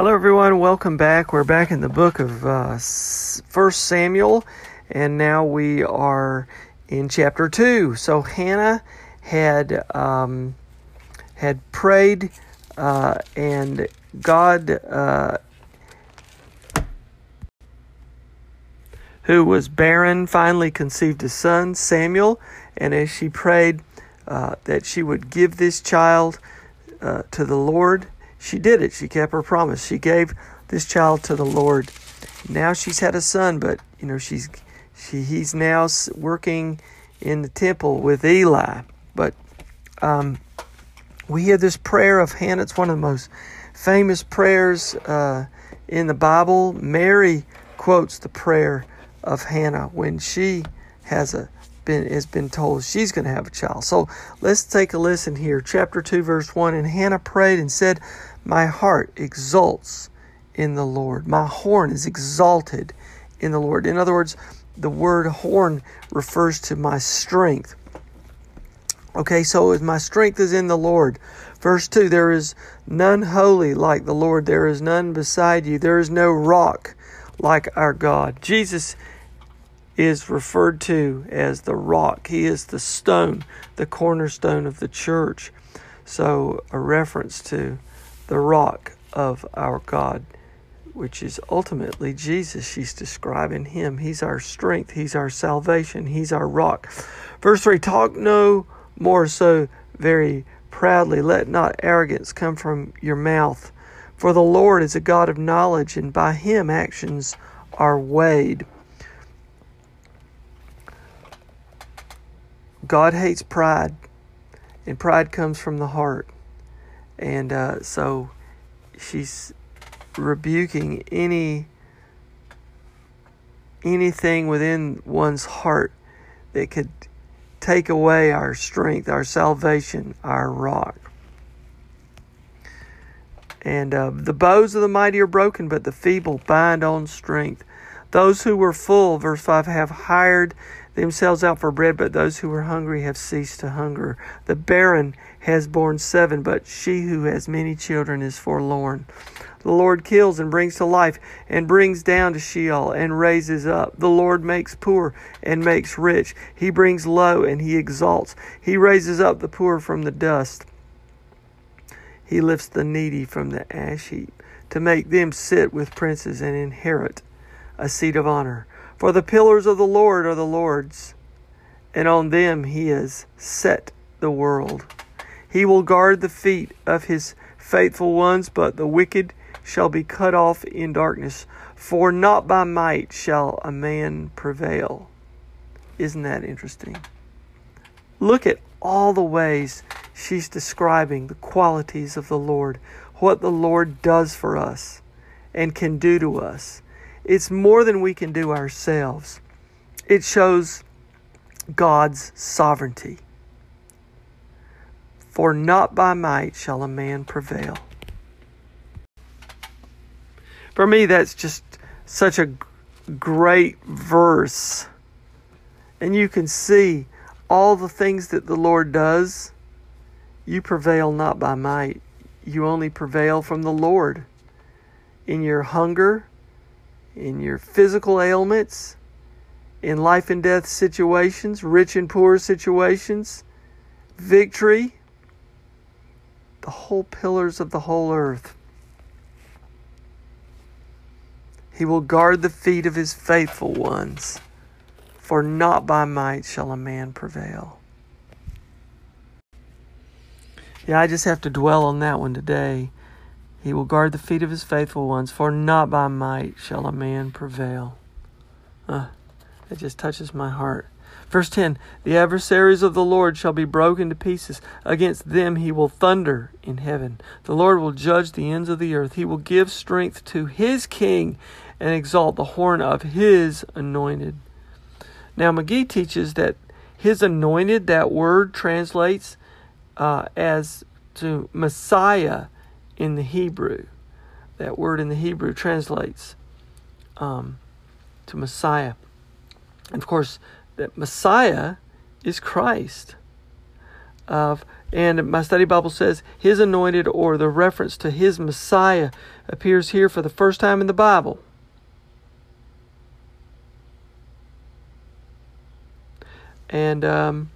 Hello, everyone. Welcome back. We're back in the book of uh, First Samuel, and now we are in chapter two. So Hannah had um, had prayed, uh, and God, uh, who was barren, finally conceived a son, Samuel. And as she prayed uh, that she would give this child uh, to the Lord she did it. She kept her promise. She gave this child to the Lord. Now she's had a son, but you know she's she he's now working in the temple with Eli. But um, we hear this prayer of Hannah. It's one of the most famous prayers uh, in the Bible. Mary quotes the prayer of Hannah when she has a been has been told she's going to have a child. So let's take a listen here. Chapter 2 verse 1 and Hannah prayed and said, "My heart exults in the Lord. My horn is exalted in the Lord." In other words, the word horn refers to my strength. Okay, so my strength is in the Lord. Verse 2 There is none holy like the Lord, there is none beside you, there is no rock like our God. Jesus is referred to as the rock. He is the stone, the cornerstone of the church. So, a reference to the rock of our God, which is ultimately Jesus. She's describing him. He's our strength, He's our salvation, He's our rock. Verse 3 Talk no more so very proudly. Let not arrogance come from your mouth. For the Lord is a God of knowledge, and by him actions are weighed. God hates pride, and pride comes from the heart. And uh, so she's rebuking any anything within one's heart that could take away our strength, our salvation, our rock. And uh, the bows of the mighty are broken, but the feeble bind on strength. Those who were full, verse 5, have hired themselves out for bread, but those who were hungry have ceased to hunger. The barren has borne seven, but she who has many children is forlorn. The Lord kills and brings to life, and brings down to Sheol and raises up. The Lord makes poor and makes rich. He brings low and he exalts. He raises up the poor from the dust. He lifts the needy from the ash heap to make them sit with princes and inherit a seat of honor. For the pillars of the Lord are the Lord's, and on them he has set the world. He will guard the feet of his faithful ones, but the wicked shall be cut off in darkness. For not by might shall a man prevail. Isn't that interesting? Look at all the ways she's describing the qualities of the Lord, what the Lord does for us and can do to us. It's more than we can do ourselves. It shows God's sovereignty. For not by might shall a man prevail. For me, that's just such a great verse. And you can see all the things that the Lord does You prevail not by might, you only prevail from the Lord. In your hunger, in your physical ailments, in life and death situations, rich and poor situations, victory, the whole pillars of the whole earth. He will guard the feet of his faithful ones, for not by might shall a man prevail. Yeah, I just have to dwell on that one today. He will guard the feet of his faithful ones, for not by might shall a man prevail. Uh, it just touches my heart. Verse 10 The adversaries of the Lord shall be broken to pieces. Against them he will thunder in heaven. The Lord will judge the ends of the earth. He will give strength to his king and exalt the horn of his anointed. Now, McGee teaches that his anointed, that word translates uh, as to Messiah in the Hebrew. That word in the Hebrew translates um, to Messiah. And of course, that Messiah is Christ. Of and my study Bible says his anointed or the reference to his Messiah appears here for the first time in the Bible. And um,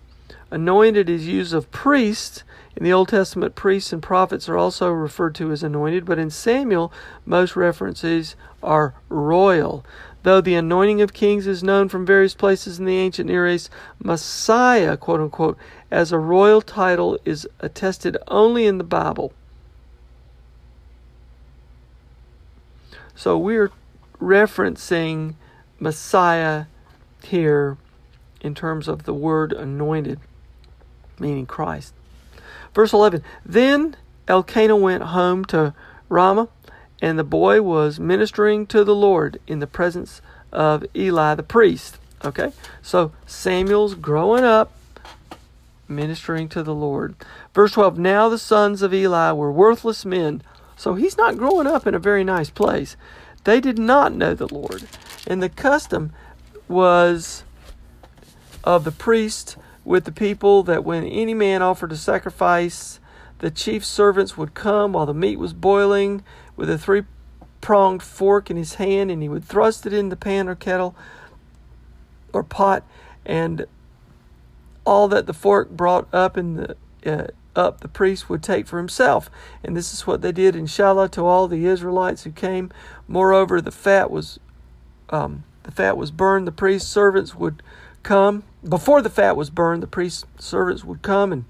anointed is used of priests. In the Old Testament, priests and prophets are also referred to as anointed, but in Samuel, most references are royal. Though the anointing of kings is known from various places in the ancient Near East, Messiah, quote unquote, as a royal title is attested only in the Bible. So we're referencing Messiah here in terms of the word anointed, meaning Christ. Verse 11 Then Elkanah went home to Ramah and the boy was ministering to the Lord in the presence of Eli the priest. Okay, so Samuel's growing up ministering to the Lord. Verse 12 Now the sons of Eli were worthless men, so he's not growing up in a very nice place. They did not know the Lord. And the custom was of the priest with the people that when any man offered a sacrifice, the chief servants would come while the meat was boiling with a three pronged fork in his hand, and he would thrust it in the pan or kettle or pot, and all that the fork brought up in the uh, up the priest would take for himself. And this is what they did in Shiloh to all the Israelites who came. Moreover, the fat was um, the fat was burned. The priest's servants would come before the fat was burned. The priest's servants would come and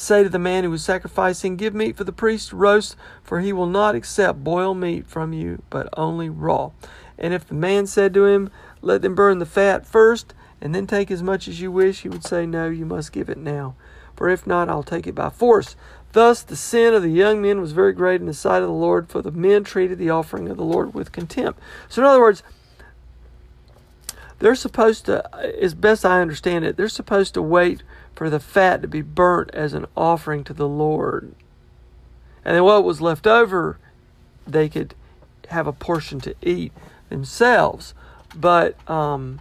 Say to the man who was sacrificing, Give meat for the priest to roast, for he will not accept boiled meat from you, but only raw. And if the man said to him, Let them burn the fat first, and then take as much as you wish, he would say, No, you must give it now. For if not, I'll take it by force. Thus the sin of the young men was very great in the sight of the Lord, for the men treated the offering of the Lord with contempt. So, in other words, they're supposed to, as best I understand it, they're supposed to wait for the fat to be burnt as an offering to the Lord. And then what was left over, they could have a portion to eat themselves. But um,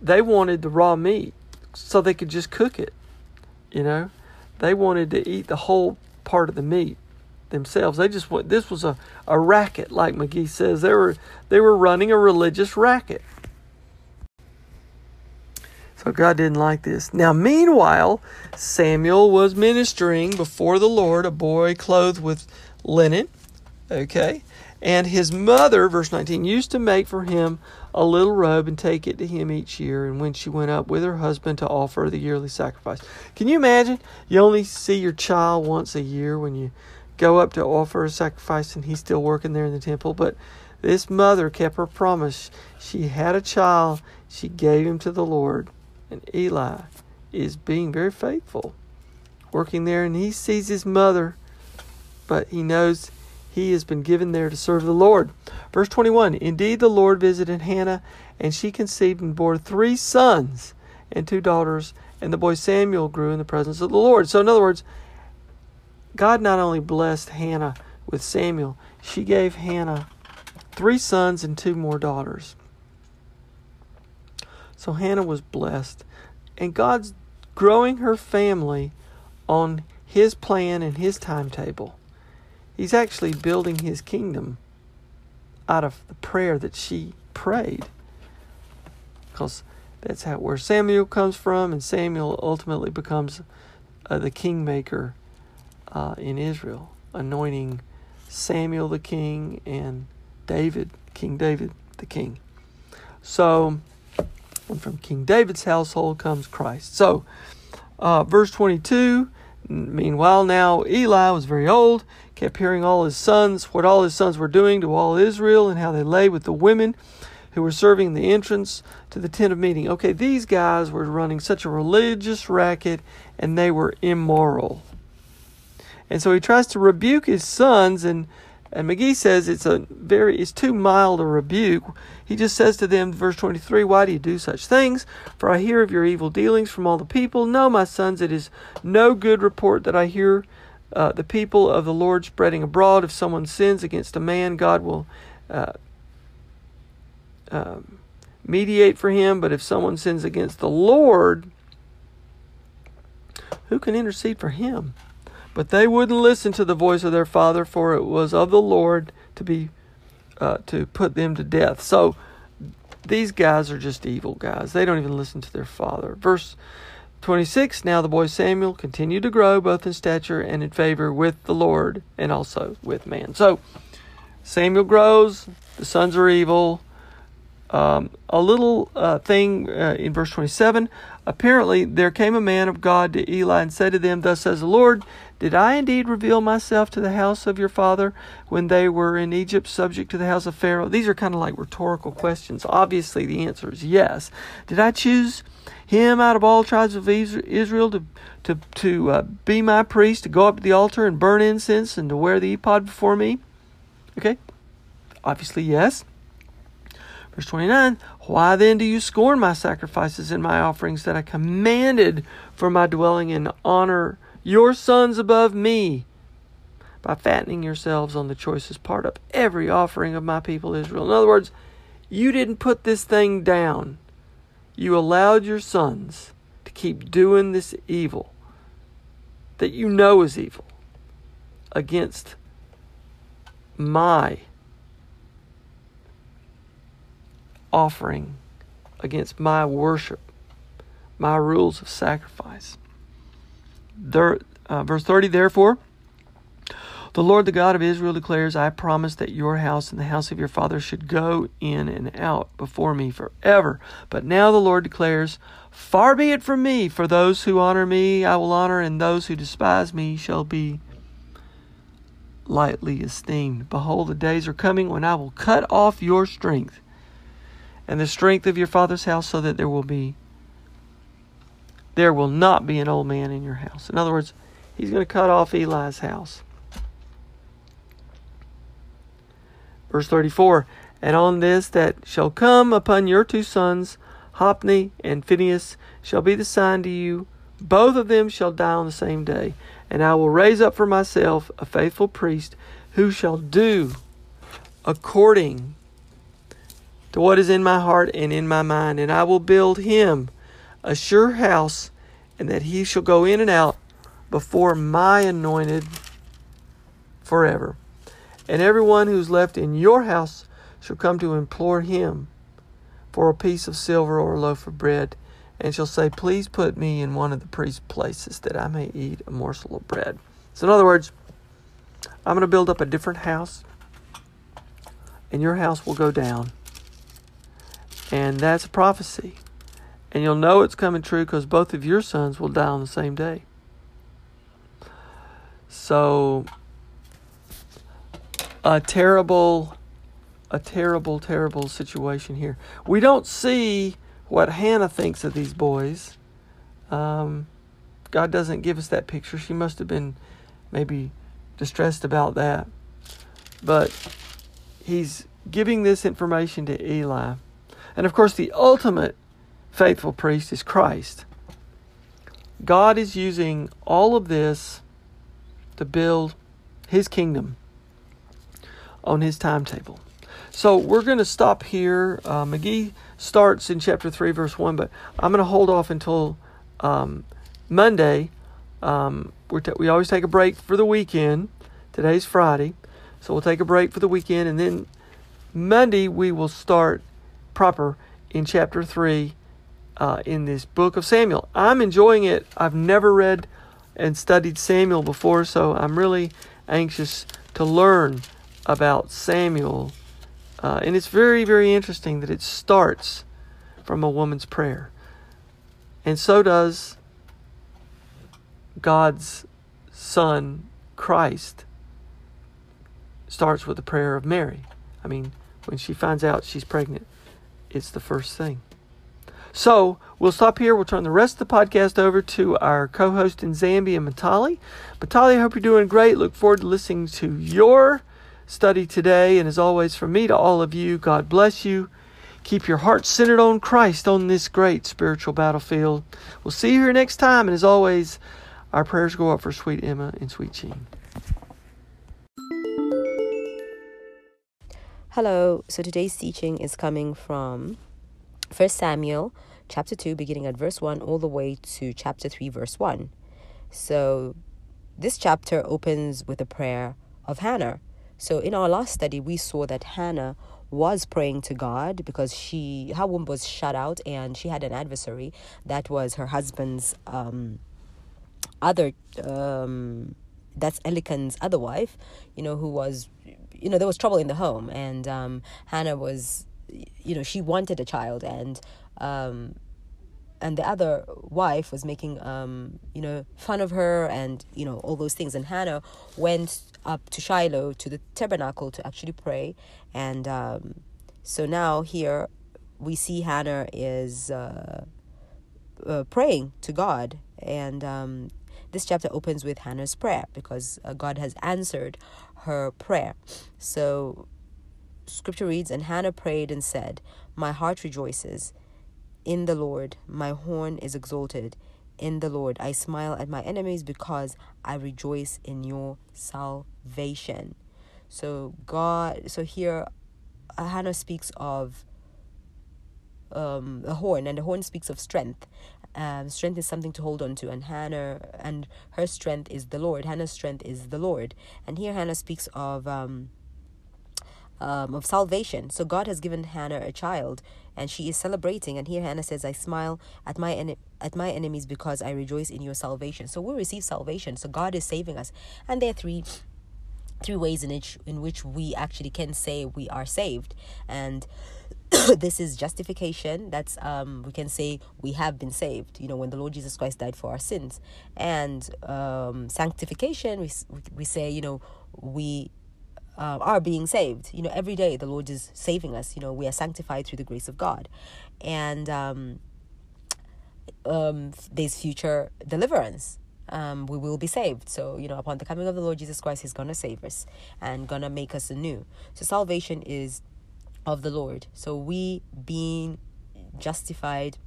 they wanted the raw meat so they could just cook it. You know, they wanted to eat the whole part of the meat themselves. They just want this was a, a racket, like McGee says. They were they were running a religious racket. So God didn't like this. Now, meanwhile, Samuel was ministering before the Lord, a boy clothed with linen. Okay. And his mother, verse 19, used to make for him a little robe and take it to him each year. And when she went up with her husband to offer the yearly sacrifice. Can you imagine? You only see your child once a year when you go up to offer a sacrifice and he's still working there in the temple. But this mother kept her promise. She had a child, she gave him to the Lord. And Eli is being very faithful, working there, and he sees his mother, but he knows he has been given there to serve the Lord. Verse 21 Indeed, the Lord visited Hannah, and she conceived and bore three sons and two daughters, and the boy Samuel grew in the presence of the Lord. So, in other words, God not only blessed Hannah with Samuel, she gave Hannah three sons and two more daughters. So Hannah was blessed. And God's growing her family on his plan and his timetable. He's actually building his kingdom out of the prayer that she prayed. Because that's how where Samuel comes from, and Samuel ultimately becomes uh, the kingmaker uh, in Israel, anointing Samuel the king and David, King David the king. So, and from King David's household comes Christ. So, uh, verse 22 Meanwhile, now Eli was very old, kept hearing all his sons, what all his sons were doing to all Israel, and how they lay with the women who were serving the entrance to the tent of meeting. Okay, these guys were running such a religious racket and they were immoral. And so he tries to rebuke his sons and and McGee says it's a very it's too mild a rebuke. He just says to them, verse 23, Why do you do such things? For I hear of your evil dealings from all the people. No, my sons, it is no good report that I hear uh, the people of the Lord spreading abroad. If someone sins against a man, God will uh, uh, mediate for him. But if someone sins against the Lord, who can intercede for him? But they wouldn't listen to the voice of their father, for it was of the Lord to be uh, to put them to death. So these guys are just evil guys. They don't even listen to their father. Verse 26 Now the boy Samuel continued to grow both in stature and in favor with the Lord and also with man. So Samuel grows, the sons are evil. Um, a little uh, thing uh, in verse 27 Apparently, there came a man of God to Eli and said to them, Thus says the Lord, Did I indeed reveal myself to the house of your father when they were in Egypt, subject to the house of Pharaoh? These are kind of like rhetorical questions. Obviously, the answer is yes. Did I choose him out of all tribes of Israel to, to, to uh, be my priest, to go up to the altar and burn incense, and to wear the ephod before me? Okay, obviously, yes. Verse 29 Why then do you scorn my sacrifices and my offerings that I commanded for my dwelling and honor your sons above me by fattening yourselves on the choicest part of every offering of my people Israel? In other words, you didn't put this thing down. You allowed your sons to keep doing this evil that you know is evil against my offering against my worship, my rules of sacrifice. There, uh, verse 30, therefore, the Lord, the God of Israel, declares, I promise that your house and the house of your father should go in and out before me forever. But now the Lord declares, Far be it from me, for those who honor me I will honor, and those who despise me shall be lightly esteemed. Behold, the days are coming when I will cut off your strength and the strength of your father's house so that there will be there will not be an old man in your house. In other words, he's going to cut off Eli's house. Verse 34 And on this that shall come upon your two sons, Hophni and Phinehas, shall be the sign to you. Both of them shall die on the same day. And I will raise up for myself a faithful priest who shall do according to what is in my heart and in my mind, and I will build him a sure house, and that he shall go in and out before my anointed forever. And everyone who's left in your house shall come to implore him for a piece of silver or a loaf of bread, and shall say, Please put me in one of the priest's places that I may eat a morsel of bread. So, in other words, I'm going to build up a different house, and your house will go down. And that's a prophecy. And you'll know it's coming true because both of your sons will die on the same day. So, a terrible, a terrible, terrible situation here. We don't see what Hannah thinks of these boys. Um, God doesn't give us that picture. She must have been maybe distressed about that. But he's giving this information to Eli. And of course, the ultimate faithful priest is Christ. God is using all of this to build his kingdom on his timetable. So we're going to stop here. Uh, McGee starts in chapter 3, verse 1, but I'm going to hold off until um, Monday Um, t- we always take a break for the weekend. Today's Friday, so we'll take a break for the weekend, and then Monday we will start proper in chapter three uh, in this book of Samuel. I'm enjoying it. I've never read and studied Samuel before, so I'm really anxious to learn about Samuel. Uh, and it's very, very interesting that it starts from a woman's prayer. And so does God's Son, Christ, starts with the prayer of Mary. I mean, when she finds out she's pregnant, it's the first thing. So we'll stop here. We'll turn the rest of the podcast over to our co host in Zambia, Matali. Matali, I hope you're doing great. Look forward to listening to your study today. And as always, from me to all of you, God bless you. Keep your heart centered on Christ on this great spiritual battlefield. We'll see you here next time. And as always, our prayers go up for sweet Emma and sweet Jean. Hello. So today's teaching is coming from 1 Samuel chapter 2 beginning at verse 1 all the way to chapter 3 verse 1. So this chapter opens with a prayer of Hannah. So in our last study we saw that Hannah was praying to God because she her womb was shut out and she had an adversary that was her husband's um, other um, that's Elkanah's other wife, you know, who was you know there was trouble in the home and um, Hannah was you know she wanted a child and um, and the other wife was making um, you know fun of her and you know all those things. And hannah went up to shiloh to the tabernacle to actually pray. And um, so now here we see hannah is uh, uh, praying to god. And um, this chapter opens with hannah's prayer because uh, god has answered her prayer so scripture reads and hannah prayed and said my heart rejoices in the Lord, my horn is exalted. In the Lord, I smile at my enemies because I rejoice in your salvation. So, God, so here, Hannah speaks of um, a horn, and the horn speaks of strength. Um, strength is something to hold on to, and Hannah and her strength is the Lord. Hannah's strength is the Lord, and here Hannah speaks of um, um, of salvation. So God has given Hannah a child, and she is celebrating. And here Hannah says, "I smile at my en- at my enemies because I rejoice in your salvation." So we receive salvation. So God is saving us, and there are three three ways in which in which we actually can say we are saved, and this is justification. That's um we can say we have been saved. You know when the Lord Jesus Christ died for our sins, and um, sanctification. We we say you know we uh, are being saved. You know, every day the Lord is saving us. You know, we are sanctified through the grace of God, and um, um, there's future deliverance. Um, we will be saved. So you know, upon the coming of the Lord Jesus Christ, He's gonna save us and gonna make us anew. So salvation is of the Lord. So we being justified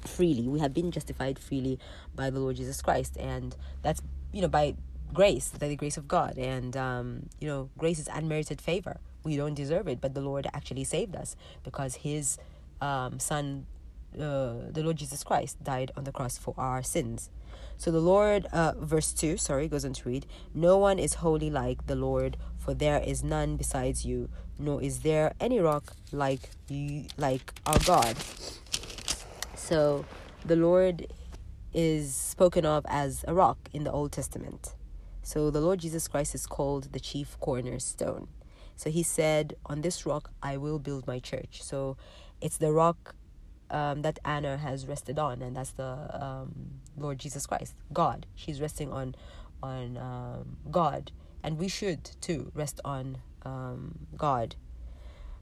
freely, we have been justified freely by the Lord Jesus Christ, and that's you know by grace, by the grace of God. And, um, you know, grace is unmerited favor. We don't deserve it, but the Lord actually saved us because His um, Son, uh, the Lord Jesus Christ, died on the cross for our sins. So the Lord, uh, verse 2, sorry, goes on to read No one is holy like the Lord, for there is none besides you, nor is there any rock like like our God. So the Lord is spoken of as a rock in the Old Testament. So the Lord Jesus Christ is called the chief cornerstone. So he said, On this rock I will build my church. So it's the rock um, that Anna has rested on, and that's the um, Lord Jesus Christ, God. She's resting on on um, God, and we should too rest on um, God.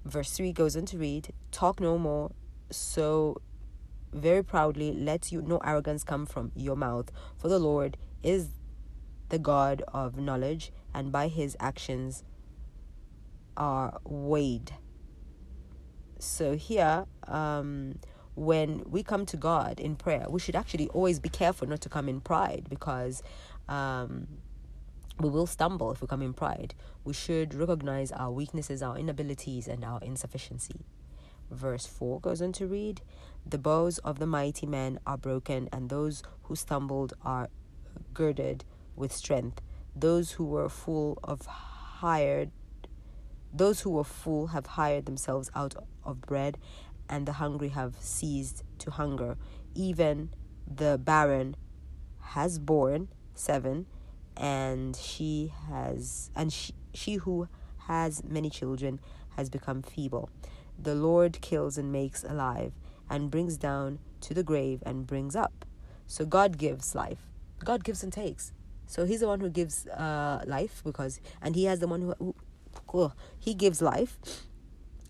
Verse 3 goes on to read, Talk no more, so very proudly let you no arrogance come from your mouth, for the Lord is the God of knowledge, and by his actions are weighed. So here, um, when we come to God in prayer, we should actually always be careful not to come in pride because um, we will stumble if we come in pride. We should recognize our weaknesses, our inabilities, and our insufficiency. Verse 4 goes on to read The bows of the mighty men are broken, and those who stumbled are girded with strength. Those who were full of hired those who were full have hired themselves out of bread, and the hungry have ceased to hunger. Even the barren has borne seven, and she has and she, she who has many children has become feeble. The Lord kills and makes alive, and brings down to the grave and brings up. So God gives life. God gives and takes. So He's the one who gives uh, life because, and He has the one who, who oh, He gives life,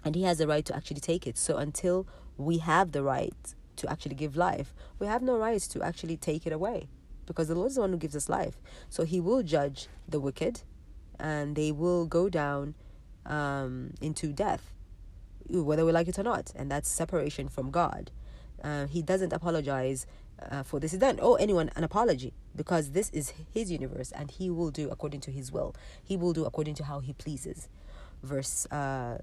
and He has the right to actually take it. So until we have the right to actually give life, we have no right to actually take it away because the Lord is the one who gives us life. So He will judge the wicked, and they will go down um, into death, whether we like it or not, and that's separation from God. Uh, he doesn't apologize uh, for this. Doesn't owe anyone an apology because this is His universe, and He will do according to His will. He will do according to how He pleases. Verse. Uh,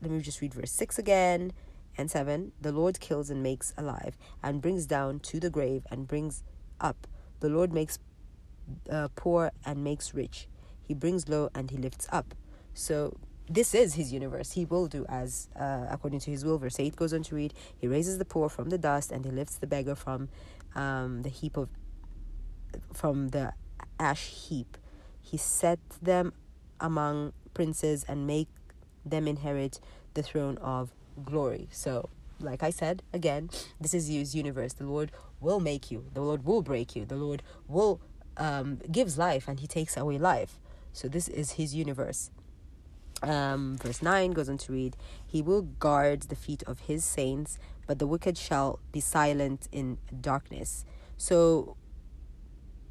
let me just read verse six again and seven. The Lord kills and makes alive, and brings down to the grave and brings up. The Lord makes uh, poor and makes rich. He brings low and he lifts up. So this is his universe. He will do as uh, according to his will. Verse 8 goes on to read He raises the poor from the dust and he lifts the beggar from um, the heap of from the ash heap. He set them among princes and make them inherit the throne of glory. So like I said, again, this is his universe. The Lord will make you. The Lord will break you. The Lord will um, gives life and he takes away life. So this is his universe. Um, verse 9 goes on to read, He will guard the feet of his saints, but the wicked shall be silent in darkness. So,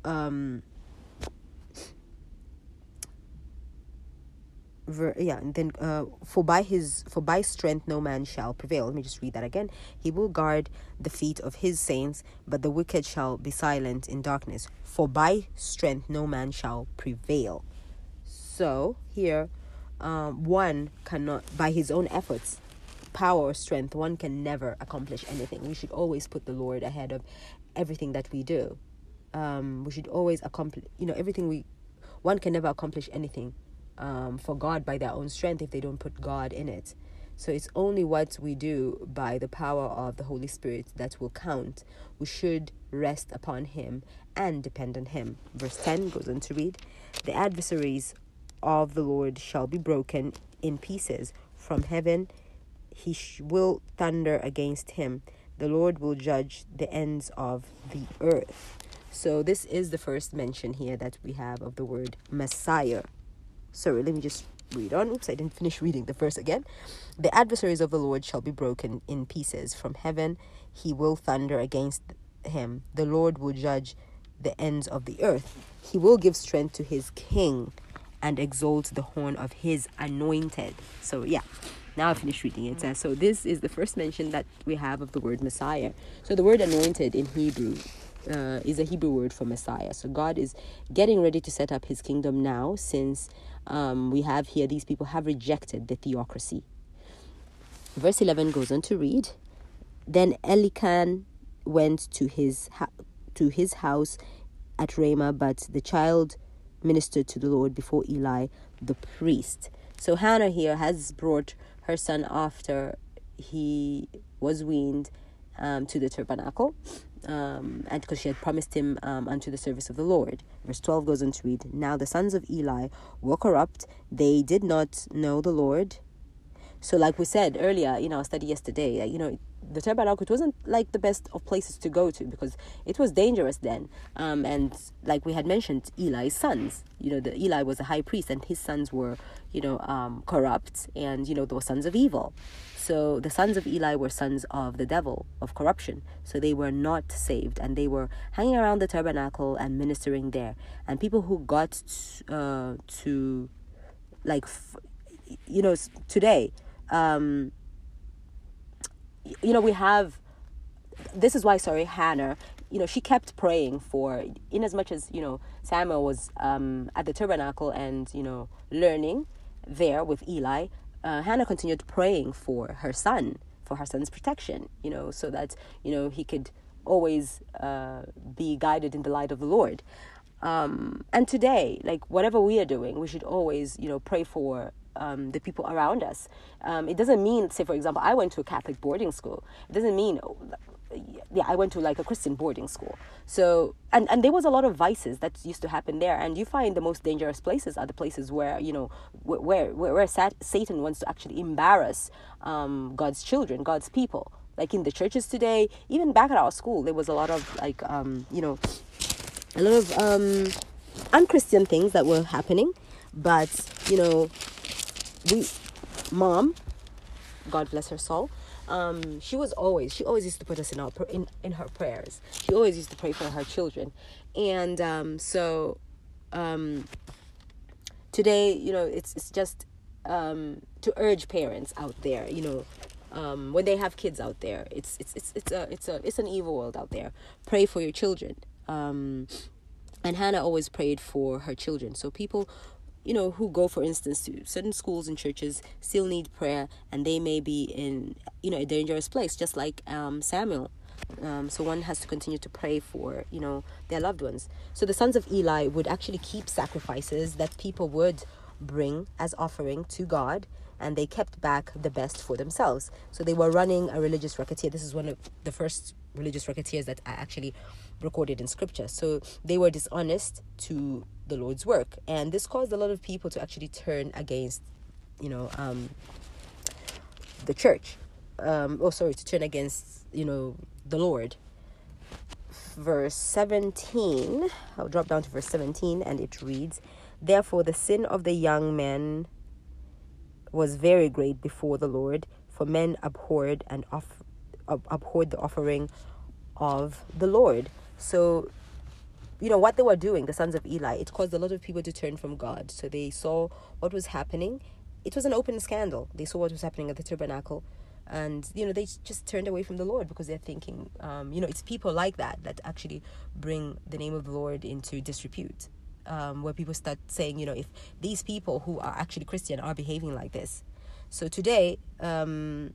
um, ver, yeah and then uh, for by his for by strength no man shall prevail. Let me just read that again. He will guard the feet of his saints but the wicked shall be silent in darkness. For by strength no man shall prevail. So here um, one cannot by his own efforts power or strength one can never accomplish anything. We should always put the lord ahead of everything that we do. Um, we should always accomplish you know everything we one can never accomplish anything um, for God by their own strength if they don't put God in it. So it's only what we do by the power of the Holy Spirit that will count. We should rest upon Him and depend on Him. Verse 10 goes on to read The adversaries of the Lord shall be broken in pieces. From heaven he sh- will thunder against him. The Lord will judge the ends of the earth. So, this is the first mention here that we have of the word Messiah. Sorry, let me just read on. Oops, I didn't finish reading the verse again. The adversaries of the Lord shall be broken in pieces. From heaven he will thunder against him. The Lord will judge the ends of the earth. He will give strength to his king and exalt the horn of his anointed. So, yeah, now I finished reading it. So, this is the first mention that we have of the word Messiah. So, the word anointed in Hebrew uh, is a Hebrew word for Messiah. So, God is getting ready to set up his kingdom now since um, we have here these people have rejected the theocracy. Verse 11 goes on to read Then Elican went to his, ha- to his house at Ramah, but the child ministered to the Lord before Eli the priest. So Hannah here has brought her son after he was weaned um, to the tabernacle um, and because she had promised him um, unto the service of the Lord. Verse 12 goes on to read Now the sons of Eli were corrupt, they did not know the Lord. So, like we said earlier in our study yesterday, you know, the tabernacle it wasn't like the best of places to go to because it was dangerous then. Um, and like we had mentioned, Eli's sons, you know, the Eli was a high priest, and his sons were, you know, um, corrupt, and you know, they were sons of evil. So the sons of Eli were sons of the devil, of corruption. So they were not saved and they were hanging around the tabernacle and ministering there. And people who got uh, to, like, you know, today, um, you know, we have, this is why, sorry, Hannah, you know, she kept praying for, in as much as, you know, Samuel was um, at the tabernacle and, you know, learning there with Eli uh, Hannah continued praying for her son, for her son's protection, you know, so that, you know, he could always uh, be guided in the light of the Lord. Um, and today, like whatever we are doing, we should always, you know, pray for um, the people around us. Um, it doesn't mean, say, for example, I went to a Catholic boarding school. It doesn't mean, yeah, I went to like a Christian boarding school. So, and, and there was a lot of vices that used to happen there. And you find the most dangerous places are the places where, you know, where, where, where Satan wants to actually embarrass um, God's children, God's people. Like in the churches today, even back at our school, there was a lot of like, um, you know, a lot of um, unchristian things that were happening. But, you know, we mom god bless her soul um, she was always she always used to put us in our in, in her prayers. She always used to pray for her children. And um, so um, today you know it's it's just um, to urge parents out there you know um, when they have kids out there it's it's it's it's a it's a it's an evil world out there. Pray for your children. Um, and hannah always prayed for her children. So people you know, who go, for instance, to certain schools and churches still need prayer and they may be in, you know, a dangerous place, just like um, Samuel. Um, so one has to continue to pray for, you know, their loved ones. So the sons of Eli would actually keep sacrifices that people would bring as offering to God and they kept back the best for themselves. So they were running a religious racketeer. This is one of the first religious racketeers that I actually recorded in scripture. So they were dishonest to the Lord's work, and this caused a lot of people to actually turn against, you know, um, the church. Um, oh, sorry, to turn against, you know, the Lord. Verse 17, I'll drop down to verse 17, and it reads, Therefore, the sin of the young men was very great before the Lord, for men abhorred and off, abhorred the offering of the Lord. So, you know, what they were doing, the sons of Eli, it caused a lot of people to turn from God. So they saw what was happening. It was an open scandal. They saw what was happening at the tabernacle. And, you know, they just turned away from the Lord because they're thinking, um, you know, it's people like that that actually bring the name of the Lord into disrepute. Um, where people start saying, you know, if these people who are actually Christian are behaving like this. So today, um,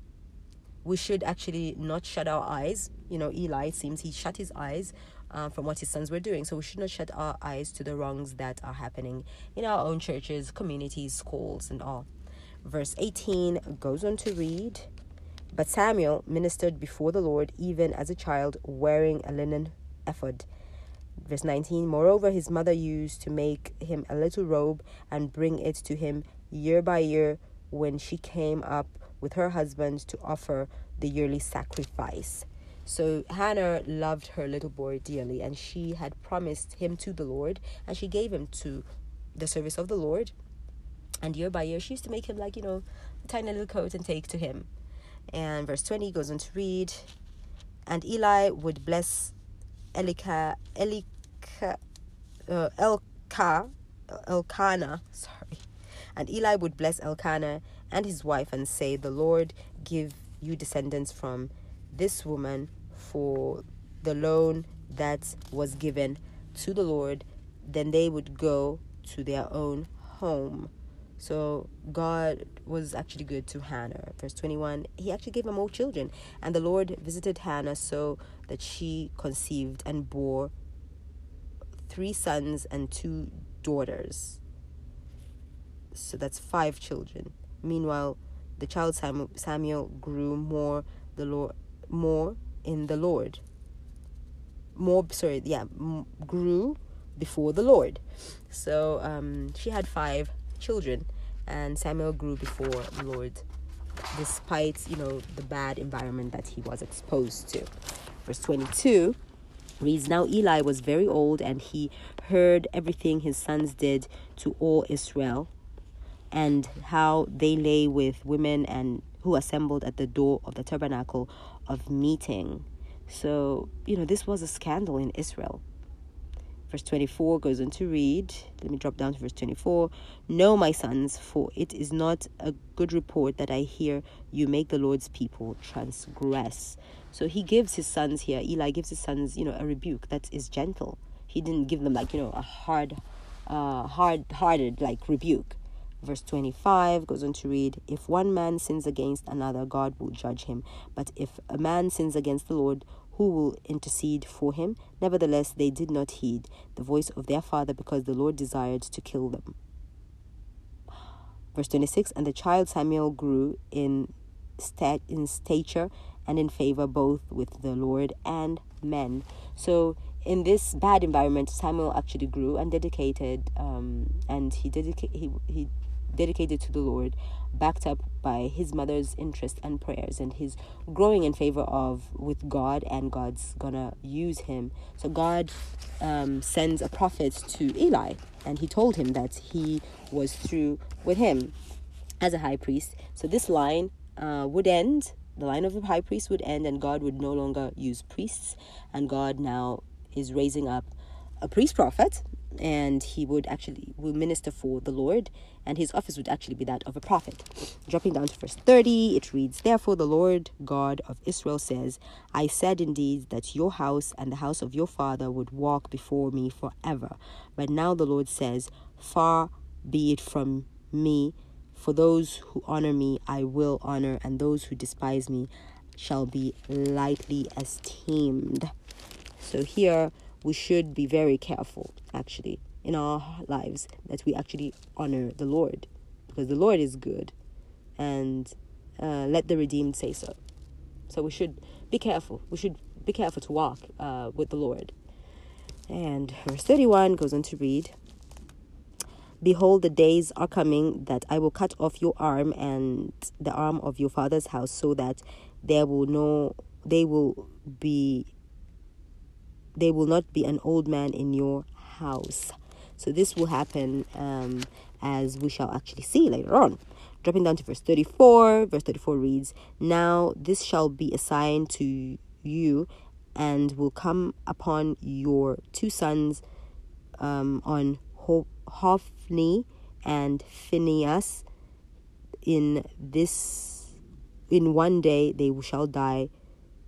we should actually not shut our eyes. You know, Eli, seems he shut his eyes uh, from what his sons were doing. So we should not shut our eyes to the wrongs that are happening in our own churches, communities, schools, and all. Verse 18 goes on to read But Samuel ministered before the Lord even as a child, wearing a linen ephod. Verse 19 Moreover, his mother used to make him a little robe and bring it to him year by year when she came up with her husband to offer the yearly sacrifice. So Hannah loved her little boy dearly, and she had promised him to the Lord, and she gave him to the service of the Lord. And year by year, she used to make him like, you know, a tiny little coat and take to him. And verse 20 goes on to read, And Eli would bless Elika, Elika, uh, Elka, Elkanah, sorry. And Eli would bless Elkanah and his wife and say, The Lord give you descendants from this woman for the loan that was given to the Lord. Then they would go to their own home. So God was actually good to Hannah. Verse 21 He actually gave her more children. And the Lord visited Hannah so that she conceived and bore three sons and two daughters. So that's five children. Meanwhile, the child Samuel grew more the Lord more in the Lord. More sorry, yeah, grew before the Lord. So um, she had five children, and Samuel grew before the Lord, despite you know the bad environment that he was exposed to. Verse twenty-two reads Now Eli was very old, and he heard everything his sons did to all Israel and how they lay with women and who assembled at the door of the tabernacle of meeting. So, you know, this was a scandal in Israel. Verse 24 goes on to read, let me drop down to verse 24. No, my sons, for it is not a good report that I hear you make the Lord's people transgress. So he gives his sons here, Eli gives his sons, you know, a rebuke that is gentle. He didn't give them like, you know, a hard, uh, hard hearted like rebuke. Verse 25 goes on to read If one man sins against another, God will judge him. But if a man sins against the Lord, who will intercede for him? Nevertheless, they did not heed the voice of their father because the Lord desired to kill them. Verse 26 And the child Samuel grew in, stat- in stature and in favor both with the Lord and men. So, in this bad environment, Samuel actually grew and dedicated, um, and he dedicated he he dedicated to the Lord, backed up by his mother's interest and prayers, and he's growing in favor of with God, and God's gonna use him. So God um, sends a prophet to Eli, and he told him that he was through with him as a high priest. So this line uh, would end. The line of the high priest would end, and God would no longer use priests, and God now is raising up a priest prophet and he would actually will minister for the Lord, and his office would actually be that of a prophet. Dropping down to verse 30, it reads, Therefore the Lord God of Israel says, I said indeed that your house and the house of your father would walk before me forever. But now the Lord says, Far be it from me, for those who honor me I will honor, and those who despise me shall be lightly esteemed. So here we should be very careful, actually, in our lives that we actually honor the Lord because the Lord is good and uh, let the redeemed say so. So we should be careful. We should be careful to walk uh, with the Lord. And verse 31 goes on to read Behold, the days are coming that I will cut off your arm and the arm of your father's house, so that there will no they will be there will not be an old man in your house. So this will happen um, as we shall actually see later on. Dropping down to verse 34, verse 34 reads, Now this shall be a sign to you and will come upon your two sons um, on Hophni and Phinehas. In this, in one day they shall die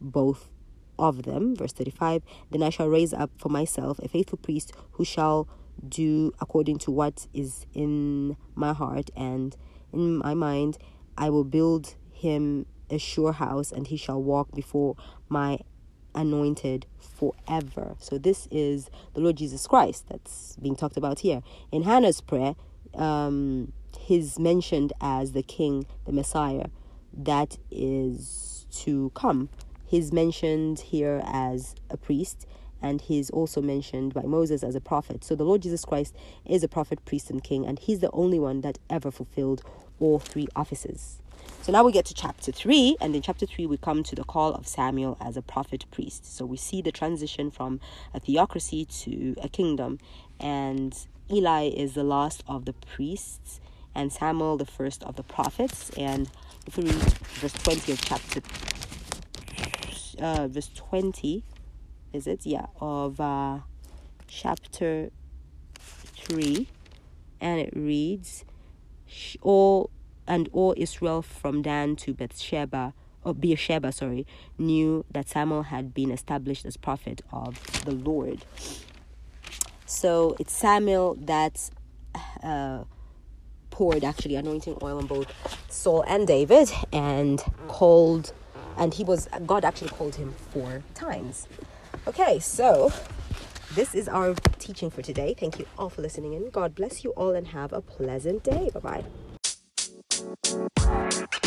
both of them. Verse 35 Then I shall raise up for myself a faithful priest who shall do according to what is in my heart and in my mind. I will build him a sure house, and he shall walk before my anointed forever. So, this is the Lord Jesus Christ that's being talked about here. In Hannah's prayer, um, he's mentioned as the King, the Messiah that is to come. He's mentioned here as a priest, and he's also mentioned by Moses as a prophet. So the Lord Jesus Christ is a prophet, priest, and king, and he's the only one that ever fulfilled all three offices. So now we get to chapter 3, and in chapter 3, we come to the call of Samuel as a prophet priest. So we see the transition from a theocracy to a kingdom, and Eli is the last of the priests, and Samuel the first of the prophets. And if we read verse 20 of chapter uh, verse 20 is it? Yeah of uh, chapter 3 and it reads all and all Israel from Dan to Beersheba or Beersheba sorry knew that Samuel had been established as prophet of the Lord. So it's Samuel that uh, poured actually anointing oil on both Saul and David and called and he was God actually called him four times. Okay, so this is our teaching for today. Thank you all for listening in. God bless you all and have a pleasant day. Bye bye.